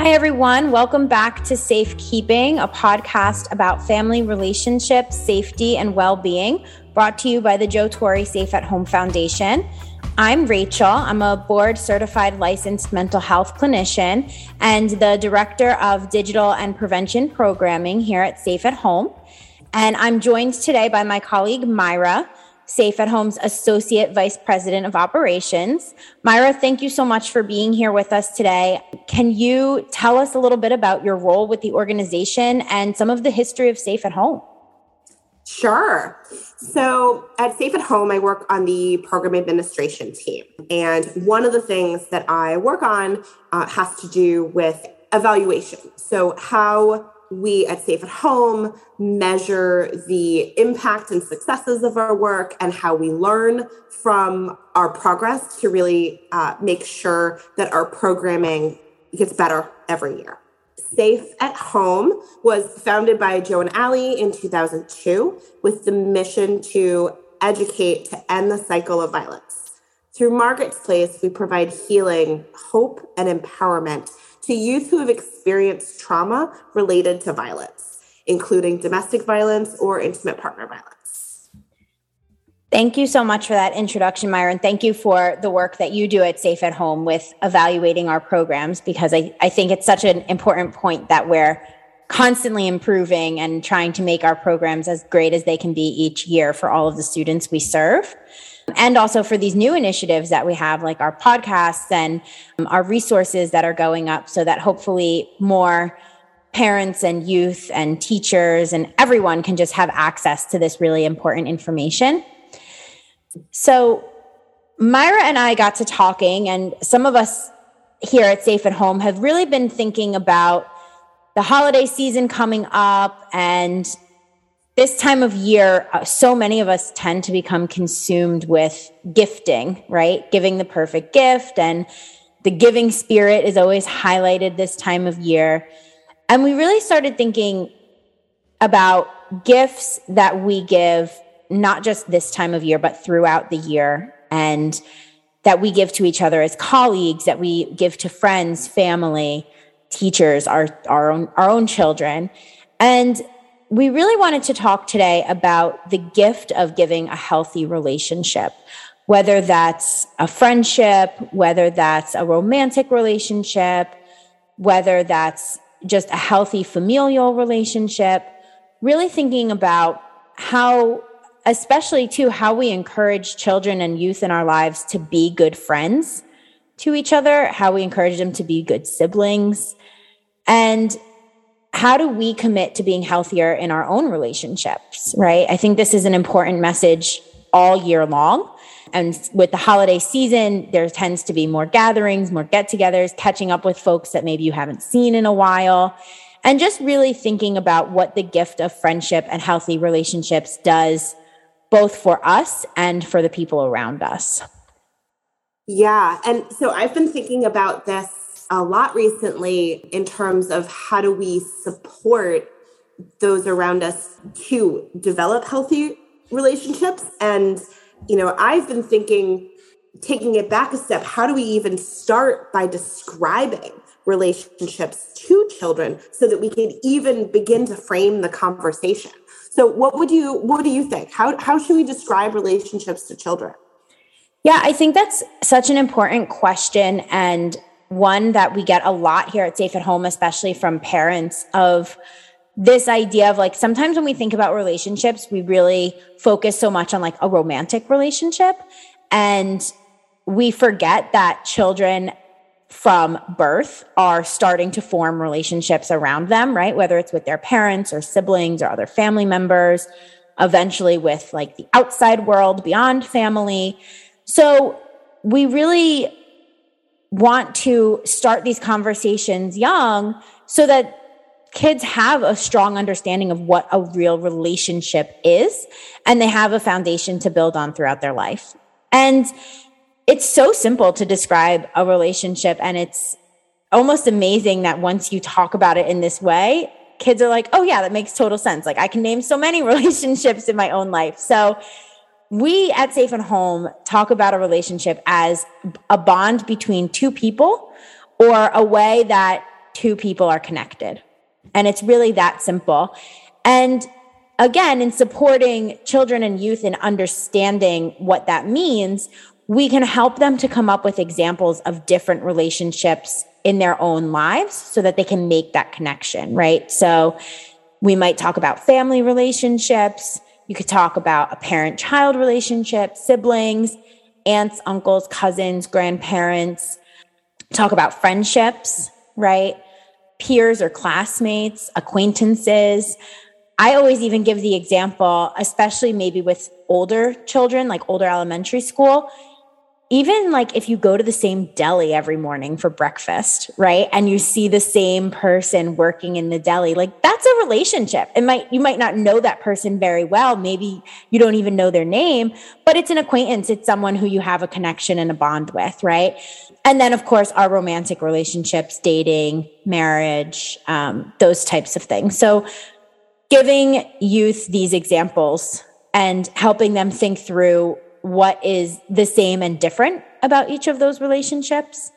Hi, everyone. Welcome back to Safekeeping, a podcast about family relationships, safety, and well being, brought to you by the Joe Torre Safe at Home Foundation. I'm Rachel. I'm a board certified licensed mental health clinician and the director of digital and prevention programming here at Safe at Home. And I'm joined today by my colleague, Myra. Safe at Home's Associate Vice President of Operations. Myra, thank you so much for being here with us today. Can you tell us a little bit about your role with the organization and some of the history of Safe at Home? Sure. So at Safe at Home, I work on the program administration team. And one of the things that I work on uh, has to do with evaluation. So, how we at Safe at Home measure the impact and successes of our work and how we learn from our progress to really uh, make sure that our programming gets better every year. Safe at Home was founded by Joe and Ali in 2002 with the mission to educate to end the cycle of violence. Through Margaret's Place, we provide healing, hope, and empowerment to youth who have experienced trauma related to violence, including domestic violence or intimate partner violence. Thank you so much for that introduction, Myra. Thank you for the work that you do at Safe at Home with evaluating our programs because I, I think it's such an important point that we're constantly improving and trying to make our programs as great as they can be each year for all of the students we serve and also for these new initiatives that we have, like our podcasts and um, our resources that are going up, so that hopefully more parents and youth and teachers and everyone can just have access to this really important information. So, Myra and I got to talking, and some of us here at Safe at Home have really been thinking about the holiday season coming up and this time of year, uh, so many of us tend to become consumed with gifting, right? Giving the perfect gift. And the giving spirit is always highlighted this time of year. And we really started thinking about gifts that we give, not just this time of year, but throughout the year. And that we give to each other as colleagues, that we give to friends, family, teachers, our, our own, our own children. And we really wanted to talk today about the gift of giving a healthy relationship, whether that's a friendship, whether that's a romantic relationship, whether that's just a healthy familial relationship, really thinking about how, especially too, how we encourage children and youth in our lives to be good friends to each other, how we encourage them to be good siblings. And how do we commit to being healthier in our own relationships, right? I think this is an important message all year long. And with the holiday season, there tends to be more gatherings, more get togethers, catching up with folks that maybe you haven't seen in a while. And just really thinking about what the gift of friendship and healthy relationships does both for us and for the people around us. Yeah. And so I've been thinking about this a lot recently in terms of how do we support those around us to develop healthy relationships. And you know i've been thinking taking it back a step how do we even start by describing relationships to children so that we can even begin to frame the conversation? So what would you what do you think? How, how should we describe relationships to children? Yeah i think that's such an important question. And one that we get a lot here at Safe at Home, especially from parents, of this idea of like sometimes when we think about relationships, we really focus so much on like a romantic relationship. And we forget that children from birth are starting to form relationships around them, right? Whether it's with their parents or siblings or other family members, eventually with like the outside world beyond family. So we really want to start these conversations young so that kids have a strong understanding of what a real relationship is and they have a foundation to build on throughout their life. And it's so simple to describe a relationship and it's almost amazing that once you talk about it in this way, kids are like, "Oh yeah, that makes total sense." Like I can name so many relationships in my own life. So we at Safe at Home talk about a relationship as a bond between two people or a way that two people are connected. And it's really that simple. And again, in supporting children and youth in understanding what that means, we can help them to come up with examples of different relationships in their own lives so that they can make that connection, right? So we might talk about family relationships. You could talk about a parent child relationship, siblings, aunts, uncles, cousins, grandparents. Talk about friendships, right? Peers or classmates, acquaintances. I always even give the example, especially maybe with older children, like older elementary school even like if you go to the same deli every morning for breakfast, right? And you see the same person working in the deli, like that's a relationship. It might, you might not know that person very well. Maybe you don't even know their name, but it's an acquaintance. It's someone who you have a connection and a bond with, right? And then, of course, our romantic relationships, dating, marriage, um, those types of things. So, giving youth these examples and helping them think through what is the same and different about each of those relationships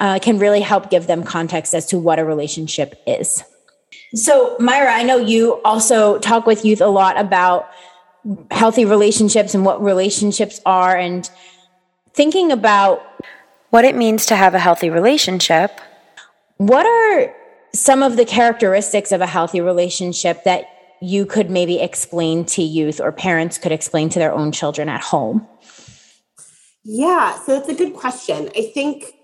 uh, can really help give them context as to what a relationship is. So, Myra, I know you also talk with youth a lot about healthy relationships and what relationships are, and thinking about what it means to have a healthy relationship. What are some of the characteristics of a healthy relationship that you could maybe explain to youth or parents could explain to their own children at home? Yeah, so it's a good question. I think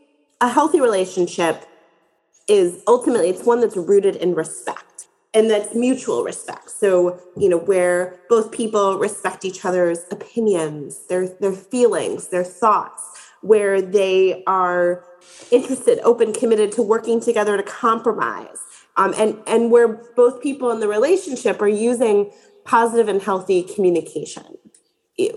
a healthy relationship is ultimately it's one that's rooted in respect and that's mutual respect. So, you know, where both people respect each other's opinions, their their feelings, their thoughts, where they are interested, open, committed to working together to compromise um, and and where both people in the relationship are using positive and healthy communication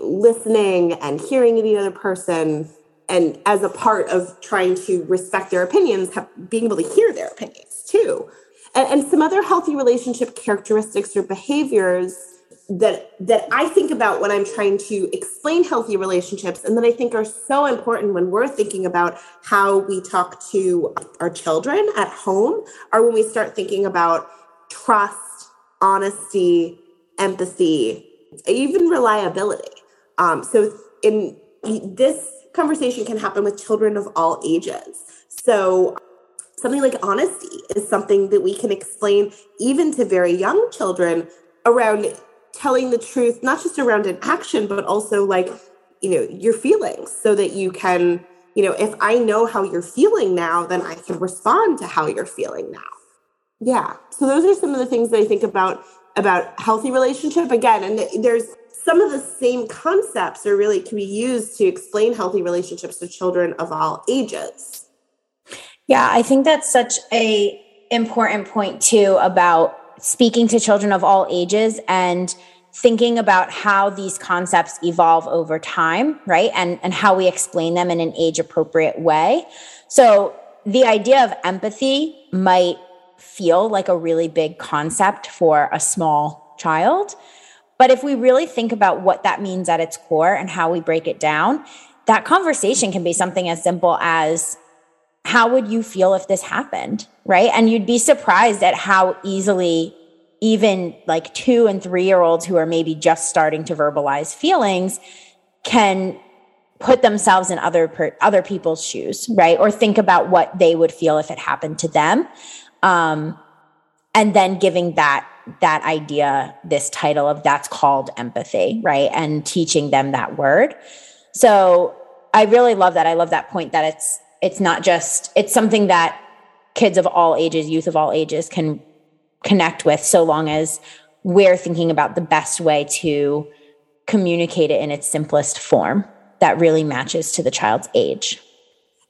listening and hearing the other person and as a part of trying to respect their opinions have, being able to hear their opinions too. And, and some other healthy relationship characteristics or behaviors that that I think about when I'm trying to explain healthy relationships and that I think are so important when we're thinking about how we talk to our children at home are when we start thinking about trust, honesty, empathy, even reliability. Um, so in this conversation can happen with children of all ages. So something like honesty is something that we can explain even to very young children around telling the truth, not just around an action, but also like, you know, your feelings so that you can, you know, if I know how you're feeling now, then I can respond to how you're feeling now. Yeah. So those are some of the things that I think about about healthy relationship again and there's some of the same concepts are really can be used to explain healthy relationships to children of all ages. Yeah, I think that's such a important point too about speaking to children of all ages and thinking about how these concepts evolve over time, right? And, and how we explain them in an age appropriate way. So the idea of empathy might feel like a really big concept for a small child. But if we really think about what that means at its core and how we break it down, that conversation can be something as simple as how would you feel if this happened? Right. And you'd be surprised at how easily even like two and three year olds who are maybe just starting to verbalize feelings can put themselves in other per, other people's shoes right or think about what they would feel if it happened to them um, and then giving that that idea this title of that's called empathy right and teaching them that word so i really love that i love that point that it's it's not just it's something that kids of all ages youth of all ages can connect with so long as we're thinking about the best way to communicate it in its simplest form that really matches to the child's age.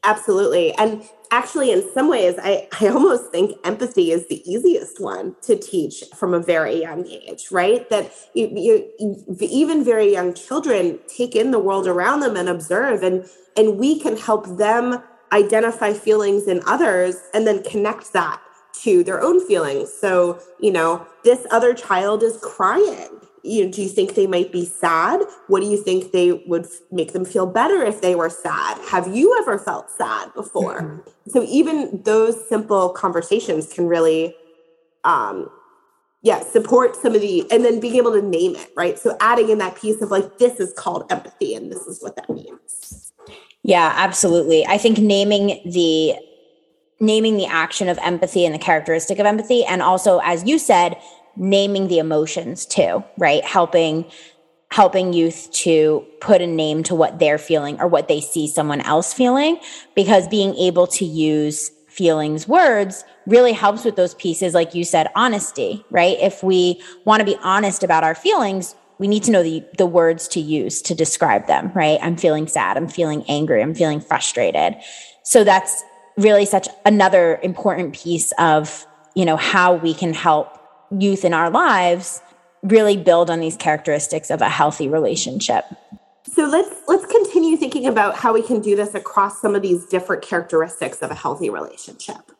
Absolutely. And actually, in some ways, I, I almost think empathy is the easiest one to teach from a very young age, right? That you, you, you, even very young children take in the world around them and observe, and, and we can help them identify feelings in others and then connect that to their own feelings. So, you know, this other child is crying. you know, do you think they might be sad? What do you think they would make them feel better if they were sad? Have you ever felt sad before? Mm-hmm. So even those simple conversations can really um yeah, support some of the and then being able to name it, right? So adding in that piece of like this is called empathy and this is what that means. Yeah, absolutely. I think naming the naming the action of empathy and the characteristic of empathy and also as you said naming the emotions too right helping helping youth to put a name to what they're feeling or what they see someone else feeling because being able to use feelings words really helps with those pieces like you said honesty right if we want to be honest about our feelings we need to know the, the words to use to describe them right? I'm feeling sad. I'm feeling angry. I'm feeling frustrated. So that's really such another important piece of you know how we can help youth in our lives really build on these characteristics of a healthy relationship. So let's let's continue thinking about how we can do this across some of these different characteristics of a healthy relationship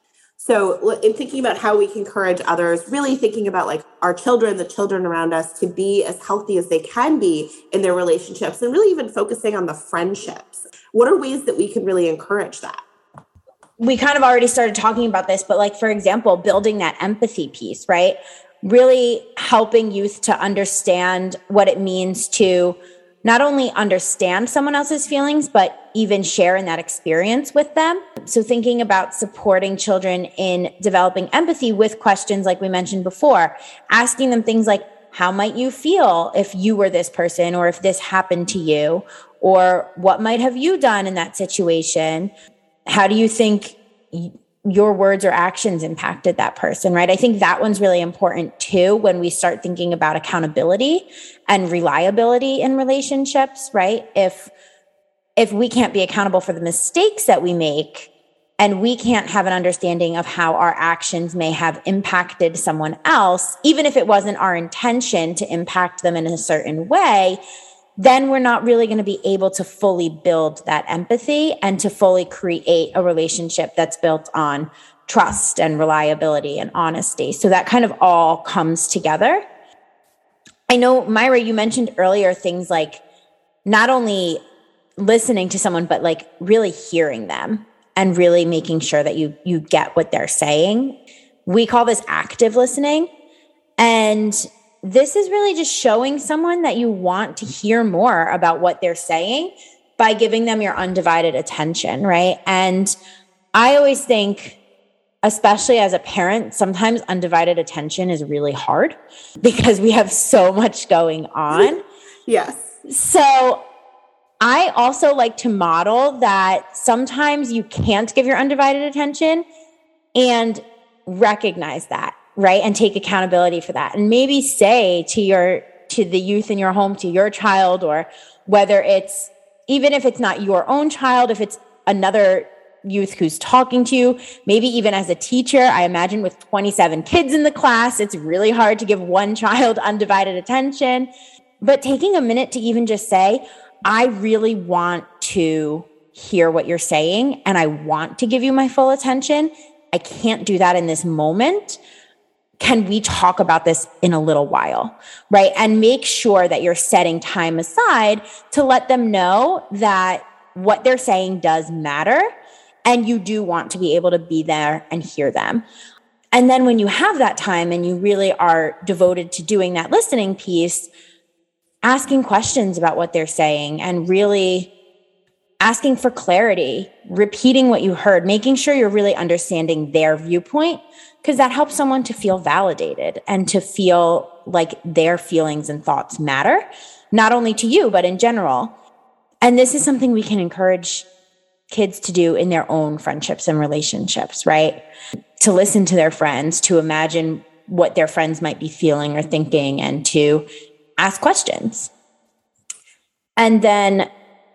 so in thinking about how we can encourage others really thinking about like our children the children around us to be as healthy as they can be in their relationships and really even focusing on the friendships what are ways that we can really encourage that we kind of already started talking about this, but like, for example, building that empathy piece, right? Really helping youth to understand what it means to not only understand someone else's feelings, but even share in that experience with them. So, thinking about supporting children in developing empathy with questions like we mentioned before, asking them things like, how might you feel if you were this person or if this happened to you? Or what might have you done in that situation? how do you think your words or actions impacted that person, right? I think that one's really important too when we start thinking about accountability and reliability in relationships, right? If if we can't be accountable for the mistakes that we make and we can't have an understanding of how our actions may have impacted someone else, even if it wasn't our intention to impact them in a certain way, then we're not really going to be able to fully build that empathy and to fully create a relationship that's built on trust and reliability and honesty. So that kind of all comes together. I know, Myra, you mentioned earlier things like not only listening to someone, but like really hearing them and really making sure that you you get what they're saying. We call this active listening. And this is really just showing someone that you want to hear more about what they're saying by giving them your undivided attention, right? And I always think, especially as a parent, sometimes undivided attention is really hard because we have so much going on. yes. So I also like to model that sometimes you can't give your undivided attention and recognize that right and take accountability for that. And maybe say to your to the youth in your home to your child or whether it's even if it's not your own child if it's another youth who's talking to you maybe even as a teacher i imagine with 27 kids in the class it's really hard to give one child undivided attention. But taking a minute to even just say i really want to hear what you're saying and i want to give you my full attention. I can't do that in this moment can we talk about this in a little while? Right. And make sure that you're setting time aside to let them know that what they're saying does matter. And you do want to be able to be there and hear them. And then when you have that time and you really are devoted to doing that listening piece, asking questions about what they're saying and really asking for clarity, repeating what you heard, making sure you're really understanding their viewpoint because that helps someone to feel validated and to feel like their feelings and thoughts matter, not only to you, but in general. And this is something we can encourage kids to do in their own friendships and relationships, right? To listen to their friends, to imagine what their friends might be feeling or thinking, and to ask questions. And then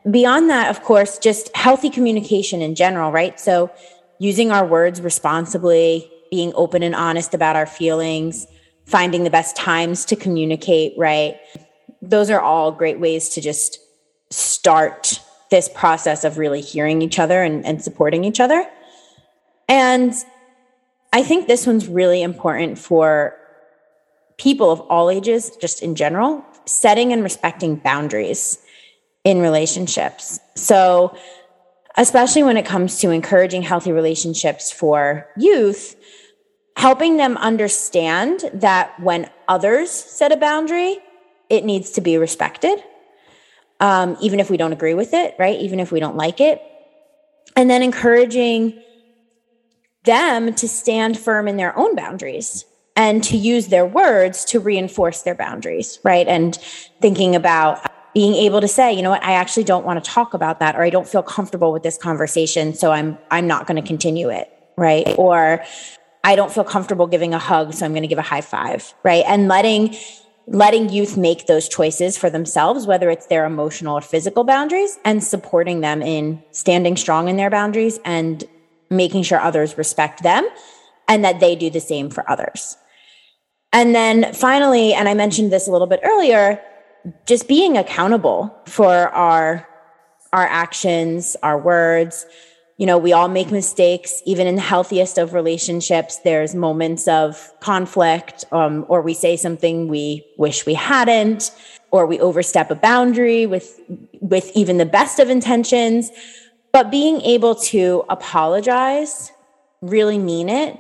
beyond that, of course, just healthy communication in general, right? So using our words responsibly, being open and honest about our feelings, finding the best times to communicate, right? Those are all great ways to just start this process of really hearing each other and, and supporting each other. And I think this one's really important for people of all ages, just in general, setting and respecting boundaries in relationships. So, especially when it comes to encouraging healthy relationships for youth, helping them understand that when others set a boundary, it needs to be respected, um, even if we don't agree with it, right? Even if we don't like it. And then encouraging them to stand firm in their own boundaries and to use their words to reinforce their boundaries, right? And thinking about being able to say, you know what, I actually don't want to talk about that or I don't feel comfortable with this conversation, so I'm I'm not going to continue it, right? Or I don't feel comfortable giving a hug, so I'm going to give a high five, right? And letting letting youth make those choices for themselves, whether it's their emotional or physical boundaries, and supporting them in standing strong in their boundaries and making sure others respect them and that they do the same for others. And then finally, and I mentioned this a little bit earlier, just being accountable for our our actions, our words. You know, we all make mistakes, even in the healthiest of relationships. There's moments of conflict, um, or we say something we wish we hadn't, or we overstep a boundary with with even the best of intentions. But being able to apologize, really mean it,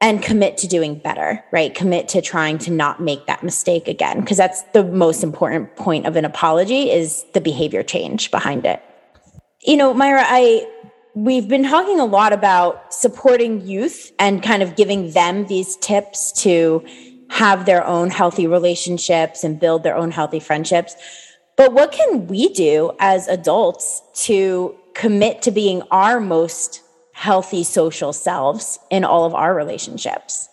and commit to doing better, right? Commit to trying to not make that mistake again. Because that's the most important point of an apology is the behavior change behind it. You know, Myra, I we've been talking a lot about supporting youth and kind of giving them these tips to have their own healthy relationships and build their own healthy friendships. But what can we do as adults to commit to being our most healthy social selves in all of our relationships?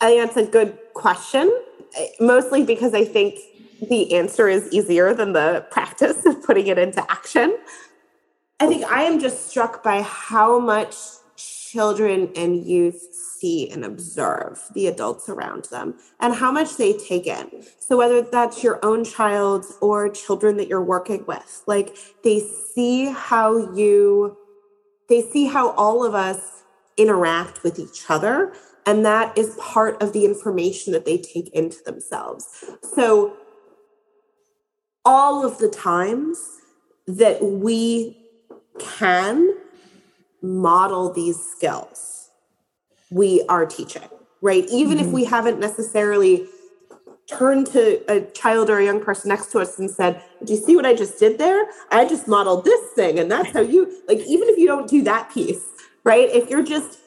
I think that's a good question, mostly because I think the answer is easier than the practice of putting it into action. I think I am just struck by how much children and youth see and observe the adults around them and how much they take in. So, whether that's your own child or children that you're working with, like they see how you they see how all of us interact with each other and that is part of the information that they take into themselves so all of the times that we can model these skills we are teaching right even mm-hmm. if we haven't necessarily turned to a child or a young person next to us and said, Do you see what I just did there? I just modeled this thing. And that's how you, like, even if you don't do that piece, right? If you're just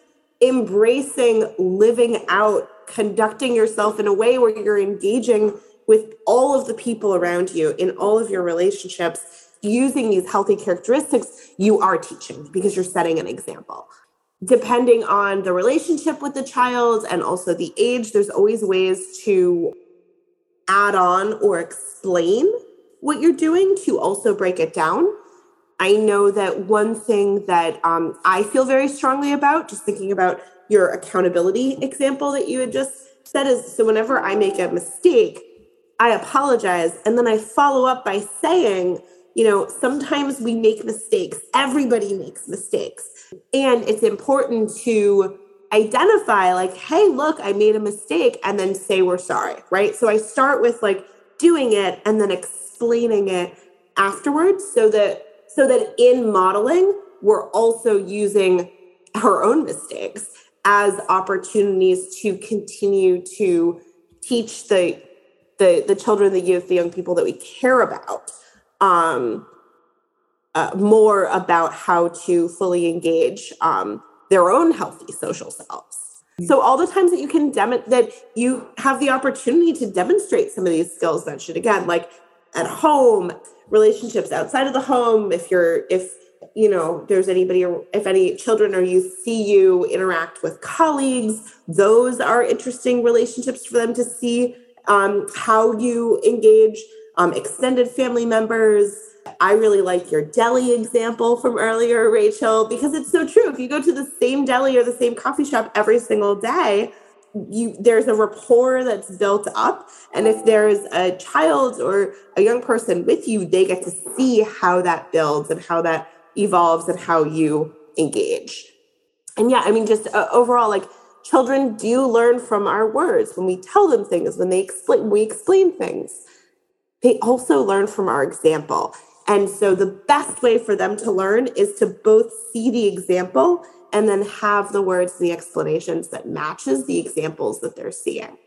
embracing living out, conducting yourself in a way where you're engaging with all of the people around you in all of your relationships, using these healthy characteristics, you are teaching because you're setting an example. Depending on the relationship with the child and also the age, there's always ways to add on or explain what you're doing to also break it down. I know that one thing that um, I feel very strongly about, just thinking about your accountability example that you had just said, is so whenever I make a mistake, I apologize. And then I follow up by saying, you know, sometimes we make mistakes, everybody makes mistakes. And it's important to identify like hey look i made a mistake and then say we're sorry right? So i start with like doing it and then explaining it afterwards so that so that in modeling we're also using our own mistakes as opportunities to continue to teach the the the children the youth the young people that we care about um uh, more about how to fully engage um, their own healthy social selves. So all the times that you can dem- that you have the opportunity to demonstrate some of these skills should again like at home, relationships outside of the home, if you're if you know there's anybody if any children or you see you interact with colleagues, those are interesting relationships for them to see um, how you engage um, extended family members I really like your deli example from earlier, Rachel, because it's so true. If you go to the same deli or the same coffee shop every single day, you there's a rapport that's built up and if there's a child or a young person with you they get to see how that builds and how that evolves and how you engage and yeah i mean just uh, overall like children do learn from our words when we tell them things, when they explain, we explain things. They also learn from our example. And so the best way for them to learn is to both see the example and then have the words and the explanations that matches the examples that they're seeing.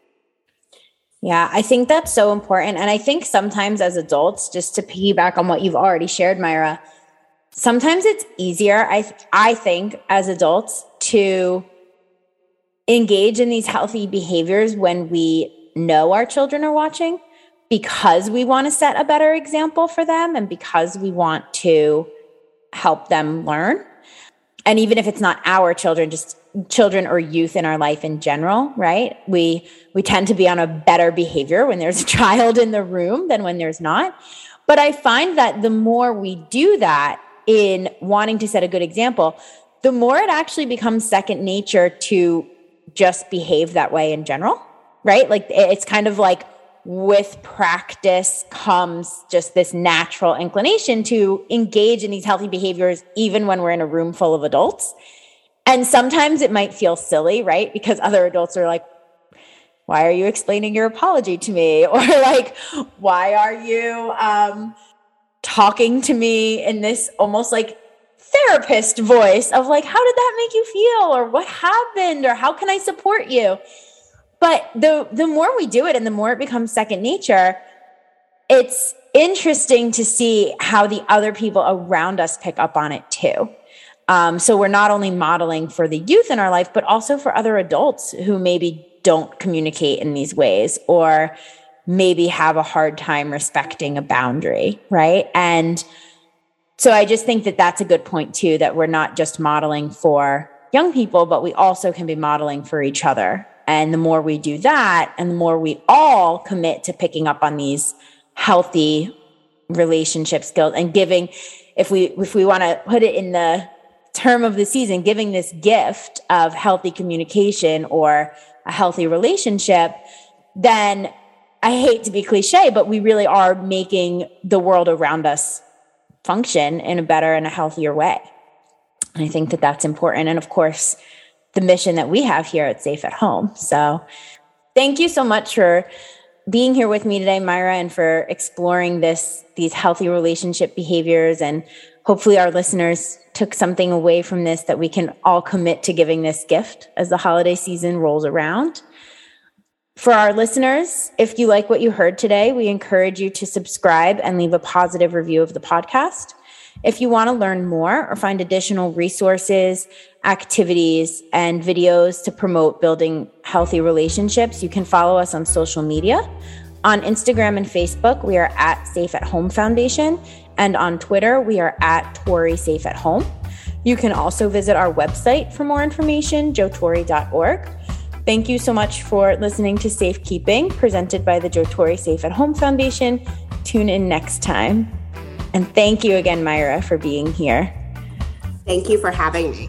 Yeah, I think that's so important. And I think sometimes as adults, just to piggyback on what you've already shared, Myra, sometimes it's easier, I, I think, as adults to engage in these healthy behaviors when we know our children are watching because we want to set a better example for them and because we want to help them learn. And even if it's not our children, just children or youth in our life in general, right? We we tend to be on a better behavior when there's a child in the room than when there's not. But I find that the more we do that in wanting to set a good example, the more it actually becomes second nature to just behave that way in general, right? Like it's kind of like with practice comes just this natural inclination to engage in these healthy behaviors, even when we're in a room full of adults. And sometimes it might feel silly, right? Because other adults are like, why are you explaining your apology to me? Or like, why are you um, talking to me in this almost like therapist voice of like, how did that make you feel? Or what happened? Or how can I support you? But the the more we do it and the more it becomes second nature, it's interesting to see how the other people around us pick up on it too. Um, so we're not only modeling for the youth in our life, but also for other adults who maybe don't communicate in these ways or maybe have a hard time respecting a boundary, right? And so I just think that that's a good point too that we're not just modeling for young people, but we also can be modeling for each other and the more we do that, and the more we all commit to picking up on these healthy relationship skills and giving, if we if we want to put it in the term of the season, giving this gift of healthy communication or a healthy relationship, then I hate to be cliche, but we really are making the world around us function in a better and a healthier way. And I think that that's important. And of course, the mission that we have here at Safe at Home. So thank you so much for being here with me today, Myra, and for exploring this, these healthy relationship behaviors. And hopefully our listeners took something away from this that we can all commit to giving this gift as the holiday season rolls around. For our listeners, if you like what you heard today, we encourage you to subscribe and leave a positive review of the podcast. If you want to learn more or find additional resources, activities, and videos to promote building healthy relationships, you can follow us on social media. On Instagram and Facebook, we are at Safe at Home Foundation. And on Twitter, we are at Torre Safe at Home. You can also visit our website for more information, joetorre.org. Thank you so much for listening to Safekeeping, presented by the Joe Torre Safe at Home Foundation. Tune in next time. And thank you again, Myra, for being here. Thank you for having me.